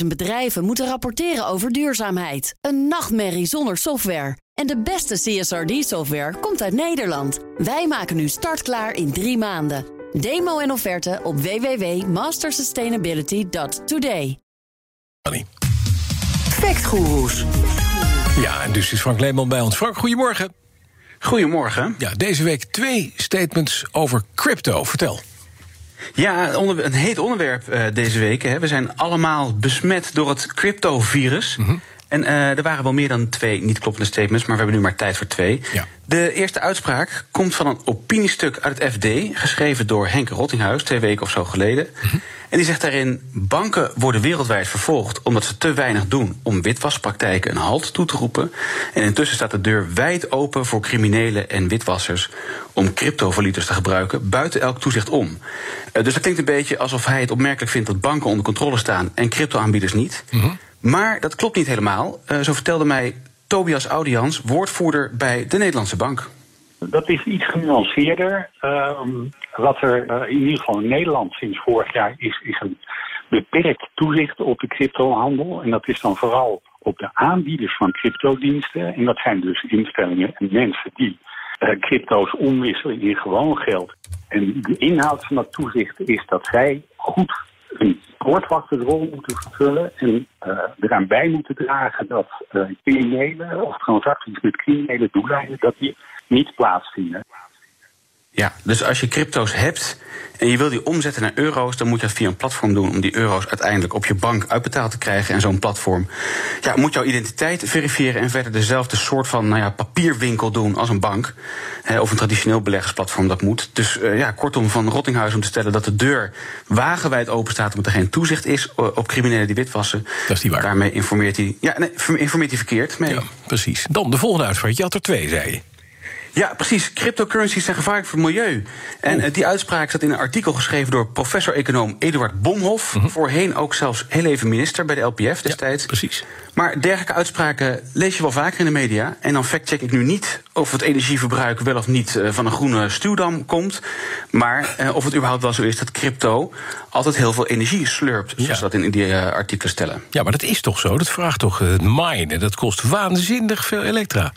250.000 bedrijven moeten rapporteren over duurzaamheid. Een nachtmerrie zonder software. En de beste CSRD-software komt uit Nederland. Wij maken nu startklaar in drie maanden. Demo en offerte op www.mastersustainability.today. Factgoeroes. Ja, en dus is Frank Leeman bij ons. Frank, goedemorgen. Goedemorgen. Ja, deze week twee statements over crypto. Vertel. Ja, een heet onderwerp uh, deze week. Hè. We zijn allemaal besmet door het cryptovirus. Mm -hmm. En uh, er waren wel meer dan twee niet kloppende statements, maar we hebben nu maar tijd voor twee. Ja. De eerste uitspraak komt van een opiniestuk uit het FD, geschreven door Henk Rottinghuis, twee weken of zo geleden. Mm -hmm. En die zegt daarin: banken worden wereldwijd vervolgd omdat ze te weinig doen om witwaspraktijken een halt toe te roepen. En intussen staat de deur wijd open voor criminelen en witwassers om cryptovalutes te gebruiken buiten elk toezicht om. Uh, dus dat klinkt een beetje alsof hij het opmerkelijk vindt dat banken onder controle staan en cryptoaanbieders niet. Mm -hmm. Maar dat klopt niet helemaal. Uh, zo vertelde mij Tobias Audians, woordvoerder bij de Nederlandse Bank. Dat is iets genuanceerder. Uh, wat er uh, in ieder geval in Nederland sinds vorig jaar is, is een beperkt toezicht op de cryptohandel. En dat is dan vooral op de aanbieders van cryptodiensten. En dat zijn dus instellingen en mensen die uh, crypto's omwisselen in gewoon geld. En de inhoud van dat toezicht is dat zij goed een poortwachterrol moeten vervullen en uh, eraan bij moeten dragen dat uh, criminelen of transacties met criminele doeleinden dat die niet plaatsvinden. Ja, dus als je crypto's hebt en je wil die omzetten naar euro's, dan moet je dat via een platform doen om die euro's uiteindelijk op je bank uitbetaald te krijgen. En zo'n platform ja, moet jouw identiteit verifiëren en verder dezelfde soort van nou ja, papierwinkel doen als een bank. Hè, of een traditioneel beleggersplatform dat moet. Dus uh, ja, kortom, van Rottinghuis om te stellen dat de deur wagenwijd open staat omdat er geen toezicht is op criminelen die witwassen. Dat is niet waar. Daarmee informeert hij, ja, nee, informeert hij verkeerd mee. Ja, precies. Dan de volgende uitspraak. Je had er twee, zei je. Ja, precies. Cryptocurrencies zijn gevaarlijk voor het milieu. En oh. die uitspraak zat in een artikel geschreven door professor-econoom Eduard Bomhoff. -hmm. Voorheen ook zelfs heel even minister bij de LPF destijds. Ja, precies. Maar dergelijke uitspraken lees je wel vaker in de media. En dan factcheck ik nu niet of het energieverbruik wel of niet van een groene stuwdam komt. Maar uh, of het überhaupt wel zo is dat crypto altijd heel veel energie slurpt. Zoals ja. dat in die artikelen stellen. Ja, maar dat is toch zo? Dat vraagt toch het minen? Dat kost waanzinnig veel elektra.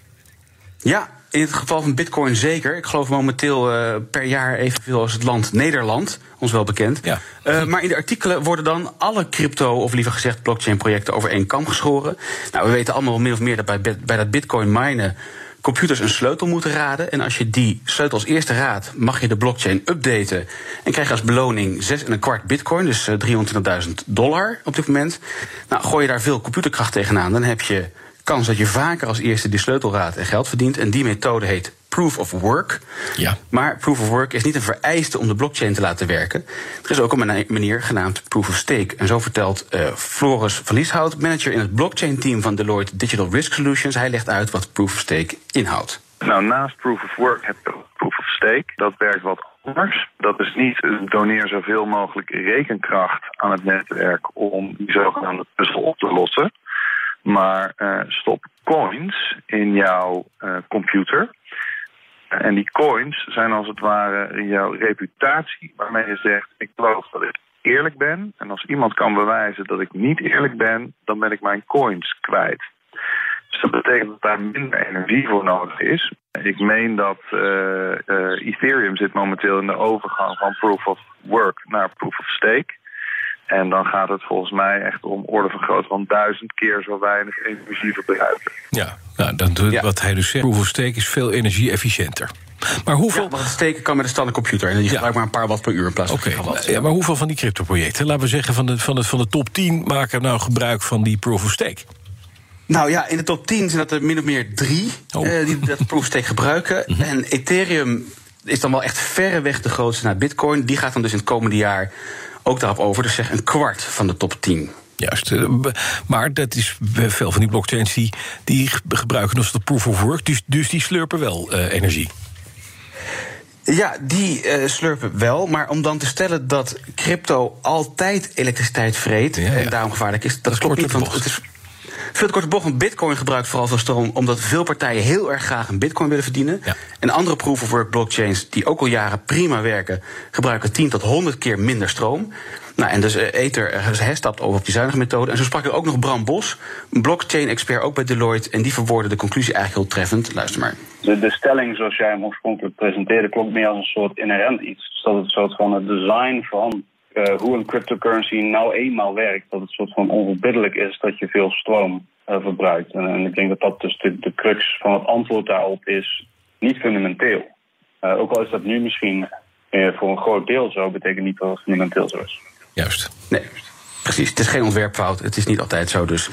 Ja, in het geval van Bitcoin zeker. Ik geloof momenteel uh, per jaar evenveel als het land Nederland, ons wel bekend. Ja. Uh, maar in de artikelen worden dan alle crypto, of liever gezegd blockchain-projecten over één kam geschoren. Nou, we weten allemaal min of meer dat bij, bij dat Bitcoin minen computers een sleutel moeten raden. En als je die sleutel als eerste raadt, mag je de blockchain updaten. En krijg je als beloning 6 en een kwart bitcoin, dus 320.000 dollar op dit moment. Nou, gooi je daar veel computerkracht tegenaan, dan heb je kans dat je vaker als eerste die sleutel raadt en geld verdient. En die methode heet proof of work. Ja. Maar proof of work is niet een vereiste om de blockchain te laten werken. Er is ook een manier genaamd proof of stake. En zo vertelt uh, Floris van Lieshout, manager in het blockchain team van Deloitte Digital Risk Solutions. Hij legt uit wat proof of stake inhoudt. Nou, naast proof of work heb je proof of stake. Dat werkt wat anders. Dat is niet doneer zoveel mogelijk rekenkracht aan het netwerk om die zogenaamde puzzel op te lossen. Maar uh, stop coins in jouw uh, computer. En die coins zijn als het ware jouw reputatie, waarmee je zegt: Ik geloof dat ik eerlijk ben. En als iemand kan bewijzen dat ik niet eerlijk ben, dan ben ik mijn coins kwijt. Dus dat betekent dat daar minder energie voor nodig is. Ik meen dat uh, Ethereum zit momenteel in de overgang van proof of work naar proof of stake. En dan gaat het volgens mij echt om orde van grootte van duizend keer zo weinig energie verbruiken. Ja, nou, dan, ja. wat hij dus zegt, proof of stake is veel energie-efficiënter. Maar hoeveel... Ja, maar het steken kan met een standaard computer. En die ja. gebruikt maar een paar watt per uur in plaats van okay. watt. Ja, maar hoeveel van die cryptoprojecten, laten we zeggen van de, van, de, van de top 10... maken nou gebruik van die proof of stake? Nou ja, in de top 10 zijn dat er min of meer drie oh. uh, die dat proof of stake gebruiken. Mm -hmm. En Ethereum is dan wel echt verreweg de grootste naar Bitcoin. Die gaat dan dus in het komende jaar ook daarop over. Dus zeg een kwart van de top 10. Juist, maar dat is veel van die blockchains die, die gebruiken als de proof of work, dus, dus die slurpen wel uh, energie. Ja, die uh, slurpen wel. Maar om dan te stellen dat crypto altijd elektriciteit vreet ja, ja. en daarom gevaarlijk is, dat, dat klopt niet. Want het is veel te korte bocht, Bitcoin gebruikt vooral veel stroom omdat veel partijen heel erg graag een Bitcoin willen verdienen. Ja. En andere proof of work blockchains, die ook al jaren prima werken, gebruiken 10 tot 100 keer minder stroom. Nou, en dus uh, Ether uh, stapt over op die zuinige methode. En zo sprak er ook nog Bram Bos, een blockchain-expert ook bij Deloitte. En die verwoordde de conclusie eigenlijk heel treffend. Luister maar. De, de stelling zoals jij hem oorspronkelijk presenteerde, klonk meer als een soort inherent iets. Dus dat het een soort van het design van uh, hoe een cryptocurrency nou eenmaal werkt. Dat het soort van onverbiddelijk is dat je veel stroom verbruikt. En, en, ik denk dat dat dus de, de crux van het antwoord daarop is niet fundamenteel. ook al is dat nu misschien voor een groot deel zo, betekent niet dat het fundamenteel zo is. Juist. Nee, precies. Het is geen ontwerpfout. Het is niet altijd zo. Dus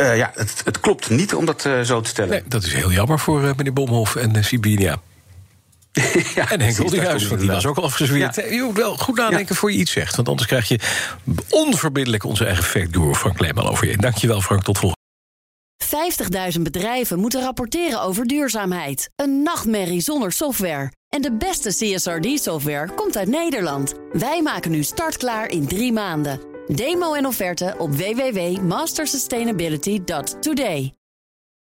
uh, ja, het, het, klopt niet om dat uh, zo te stellen. Nee, dat is heel jammer voor uh, meneer Bomhoff en Sibinia. Ja, en Henk want die was ook al afgezweerd. Ja. Je moet wel goed nadenken ja. voor je iets zegt. Want anders krijg je onverbiddelijk onze eigen fact Frank Leeman over je. Dankjewel Frank, tot volgende 50.000 bedrijven moeten rapporteren over duurzaamheid. Een nachtmerrie zonder software. En de beste CSRD-software komt uit Nederland. Wij maken nu startklaar in drie maanden. Demo en offerte op www.mastersustainability.today.